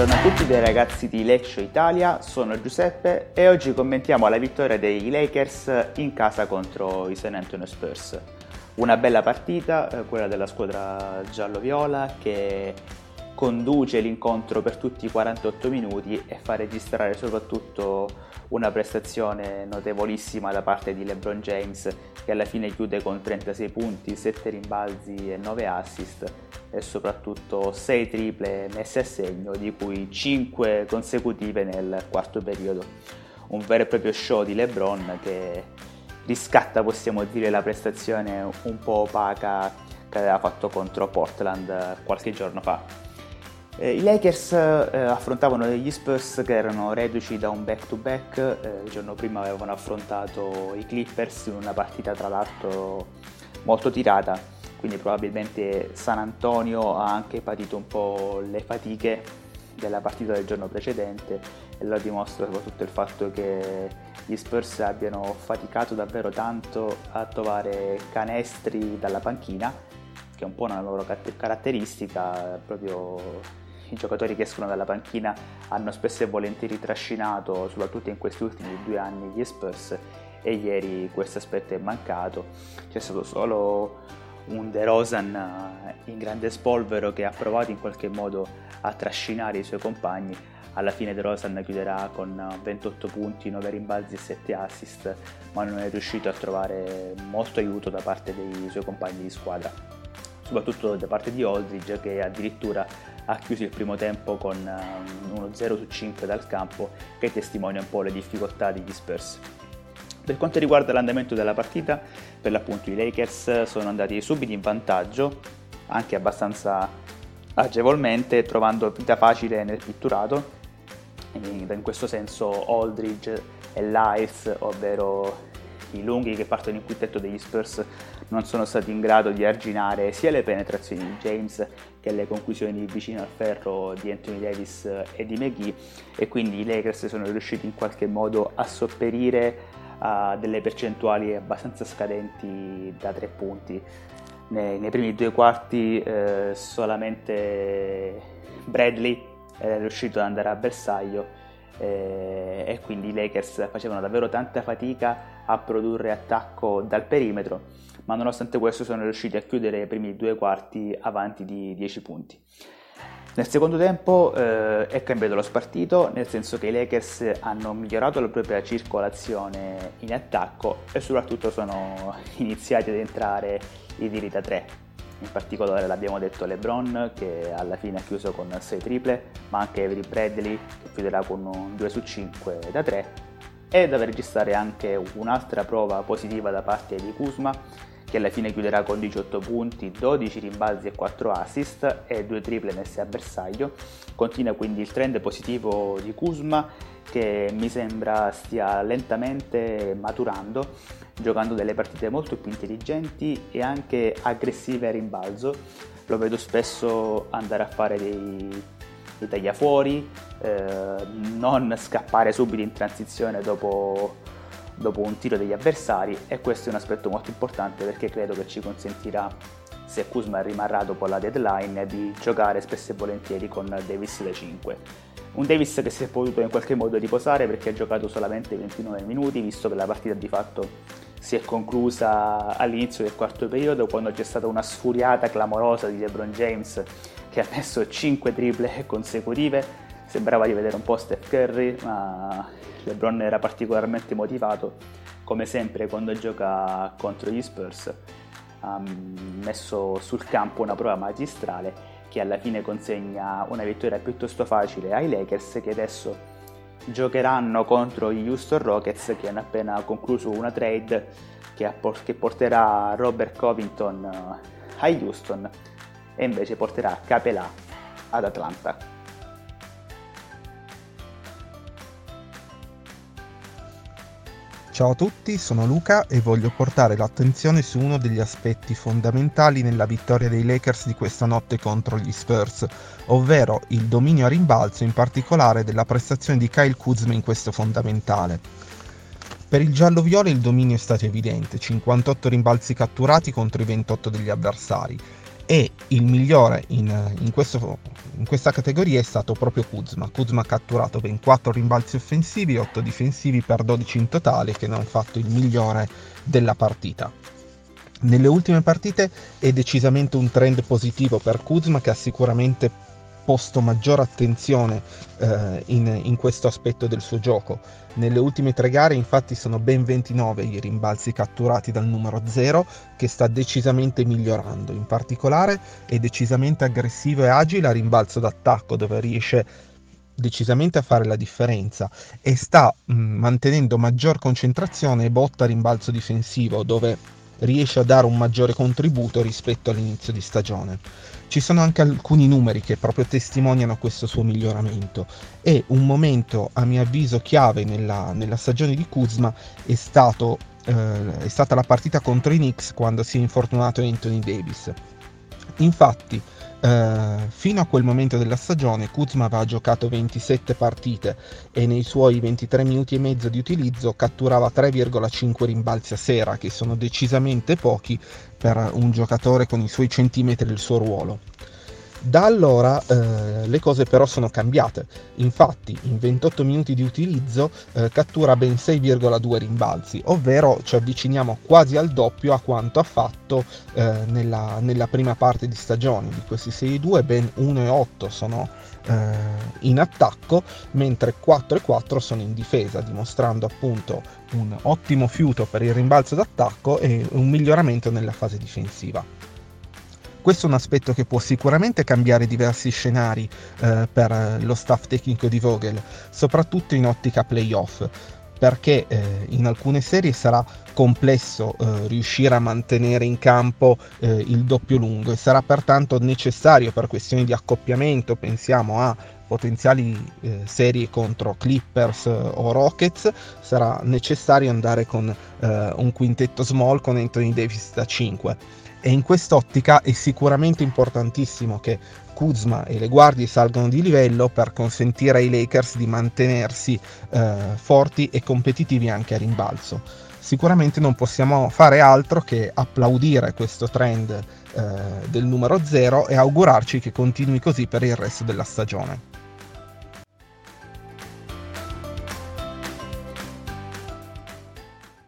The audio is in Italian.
Buongiorno a tutti dei ragazzi di Lecce Italia, sono Giuseppe e oggi commentiamo la vittoria dei Lakers in casa contro i San Antonio Spurs. Una bella partita, eh, quella della squadra giallo-viola che conduce l'incontro per tutti i 48 minuti e fa registrare soprattutto una prestazione notevolissima da parte di LeBron James che alla fine chiude con 36 punti, 7 rimbalzi e 9 assist e soprattutto 6 triple messe a segno di cui 5 consecutive nel quarto periodo. Un vero e proprio show di LeBron che riscatta possiamo dire la prestazione un po' opaca che aveva fatto contro Portland qualche giorno fa. Eh, I Lakers eh, affrontavano degli Spurs che erano reduci da un back-to-back, eh, il giorno prima avevano affrontato i Clippers in una partita tra l'altro molto tirata, quindi probabilmente San Antonio ha anche patito un po' le fatiche della partita del giorno precedente e lo dimostra soprattutto il fatto che gli Spurs abbiano faticato davvero tanto a trovare canestri dalla panchina, che è un po' una loro caratteristica, proprio i giocatori che escono dalla panchina hanno spesso e volentieri trascinato, soprattutto in questi ultimi due anni, gli Spurs e ieri questo aspetto è mancato. C'è stato solo un De Rosan in grande spolvero che ha provato in qualche modo a trascinare i suoi compagni. Alla fine De Rosan chiuderà con 28 punti, 9 rimbalzi e 7 assist, ma non è riuscito a trovare molto aiuto da parte dei suoi compagni di squadra, soprattutto da parte di Aldridge che addirittura ha chiuso il primo tempo con um, uno 0 su 5 dal campo che testimonia un po' le difficoltà degli Spurs. Per quanto riguarda l'andamento della partita, per l'appunto i Lakers sono andati subito in vantaggio, anche abbastanza agevolmente, trovando vita facile nel pitturato. In questo senso Aldridge e Lyles, ovvero i lunghi che partono in quintetto degli Spurs non sono stati in grado di arginare sia le penetrazioni di James che le conclusioni vicino al ferro di Anthony Davis e di McGee e quindi i Lakers sono riusciti in qualche modo a sopperire a delle percentuali abbastanza scadenti da tre punti. Nei, nei primi due quarti eh, solamente Bradley era riuscito ad andare a bersaglio eh, e quindi i Lakers facevano davvero tanta fatica a produrre attacco dal perimetro, ma nonostante questo sono riusciti a chiudere i primi due quarti avanti di 10 punti. Nel secondo tempo eh, è cambiato lo spartito, nel senso che i Lakers hanno migliorato la propria circolazione in attacco e soprattutto sono iniziati ad entrare i tiri da 3 in particolare l'abbiamo detto LeBron che alla fine ha chiuso con 6 triple, ma anche Avery Bradley che chiuderà con un 2 su 5 da 3 e da registrare anche un'altra prova positiva da parte di Kuzma che alla fine chiuderà con 18 punti, 12 rimbalzi e 4 assist e 2 triple messe a bersaglio. Continua quindi il trend positivo di Kuzma che mi sembra stia lentamente maturando, giocando delle partite molto più intelligenti e anche aggressive a rimbalzo. Lo vedo spesso andare a fare dei, dei tagliafuori, eh, non scappare subito in transizione dopo, dopo un tiro degli avversari e questo è un aspetto molto importante perché credo che ci consentirà se Kuzma rimarrà dopo la deadline di giocare spesso e volentieri con Davis da 5 un Davis che si è potuto in qualche modo riposare perché ha giocato solamente 29 minuti, visto che la partita di fatto si è conclusa all'inizio del quarto periodo quando c'è stata una sfuriata clamorosa di LeBron James che ha messo 5 triple consecutive. Sembrava di vedere un po' Steph Curry, ma LeBron era particolarmente motivato, come sempre quando gioca contro gli Spurs. Ha messo sul campo una prova magistrale che alla fine consegna una vittoria piuttosto facile ai Lakers che adesso giocheranno contro gli Houston Rockets che hanno appena concluso una trade che, porterà Robert Covington eh, a Houston e invece porterà Capelà ad Atlanta. Ciao a tutti, sono Luca e voglio portare l'attenzione su uno degli aspetti fondamentali nella vittoria dei Lakers di questa notte contro gli Spurs, ovvero il dominio a rimbalzo, in particolare della prestazione di Kyle Kuzma in questo fondamentale. Per il giallo-viola il dominio è stato evidente, 58 rimbalzi catturati contro i 28 degli avversari, e il migliore in, in, questo, in, questa categoria è stato proprio Kuzma. Kuzma ha catturato ben 4 rimbalzi offensivi, 8 difensivi per 12 in totale, che ne hanno fatto il migliore della partita. Nelle ultime partite è decisamente un trend positivo per Kuzma che ha sicuramente posto maggiore attenzione eh, in, in, questo aspetto del suo gioco. Nelle ultime tre gare infatti sono ben 29 i rimbalzi catturati dal numero 0 che sta decisamente migliorando. In particolare è decisamente aggressivo e agile a rimbalzo d'attacco dove riesce decisamente a fare la differenza e sta mh, mantenendo maggior concentrazione e botta a rimbalzo difensivo dove riesce a dare un maggiore contributo rispetto all'inizio di stagione. Ci sono anche alcuni numeri che proprio testimoniano questo suo miglioramento e un momento a mio avviso chiave nella, nella stagione di Kuzma è, stato, eh, è stata la partita contro i Knicks quando si è infortunato Anthony Davis. Infatti, Uh, fino a quel momento della stagione Kuzma aveva giocato 27 partite e nei suoi 23 minuti e mezzo di utilizzo catturava 3,5 rimbalzi a sera, che sono decisamente pochi per un giocatore con i suoi centimetri e il suo ruolo. Da allora eh, le cose però sono cambiate, infatti in 28 minuti di utilizzo eh, cattura ben 6,2 rimbalzi, ovvero ci avviciniamo quasi al doppio a quanto ha fatto eh, nella, nella, prima parte di stagione. Di questi 6,2 ben 1,8 sono eh, in attacco, mentre 4,4 sono in difesa, dimostrando appunto un ottimo fiuto per il rimbalzo d'attacco e un miglioramento nella fase difensiva. Questo è un aspetto che può sicuramente cambiare diversi scenari eh, per lo staff tecnico di Vogel, soprattutto in ottica playoff perché eh, in alcune serie sarà complesso eh, riuscire a mantenere in campo eh, il doppio lungo e sarà pertanto necessario per questioni di accoppiamento, pensiamo a potenziali eh, serie contro Clippers eh, o Rockets, sarà necessario andare con eh, un quintetto small con Anthony Davis da 5 e in quest'ottica è sicuramente importantissimo che Kuzma e le guardie salgano di livello per consentire ai Lakers di mantenersi eh, forti e competitivi anche a rimbalzo. Sicuramente non possiamo fare altro che applaudire questo trend eh, del numero 0 e augurarci che continui così per il resto della stagione.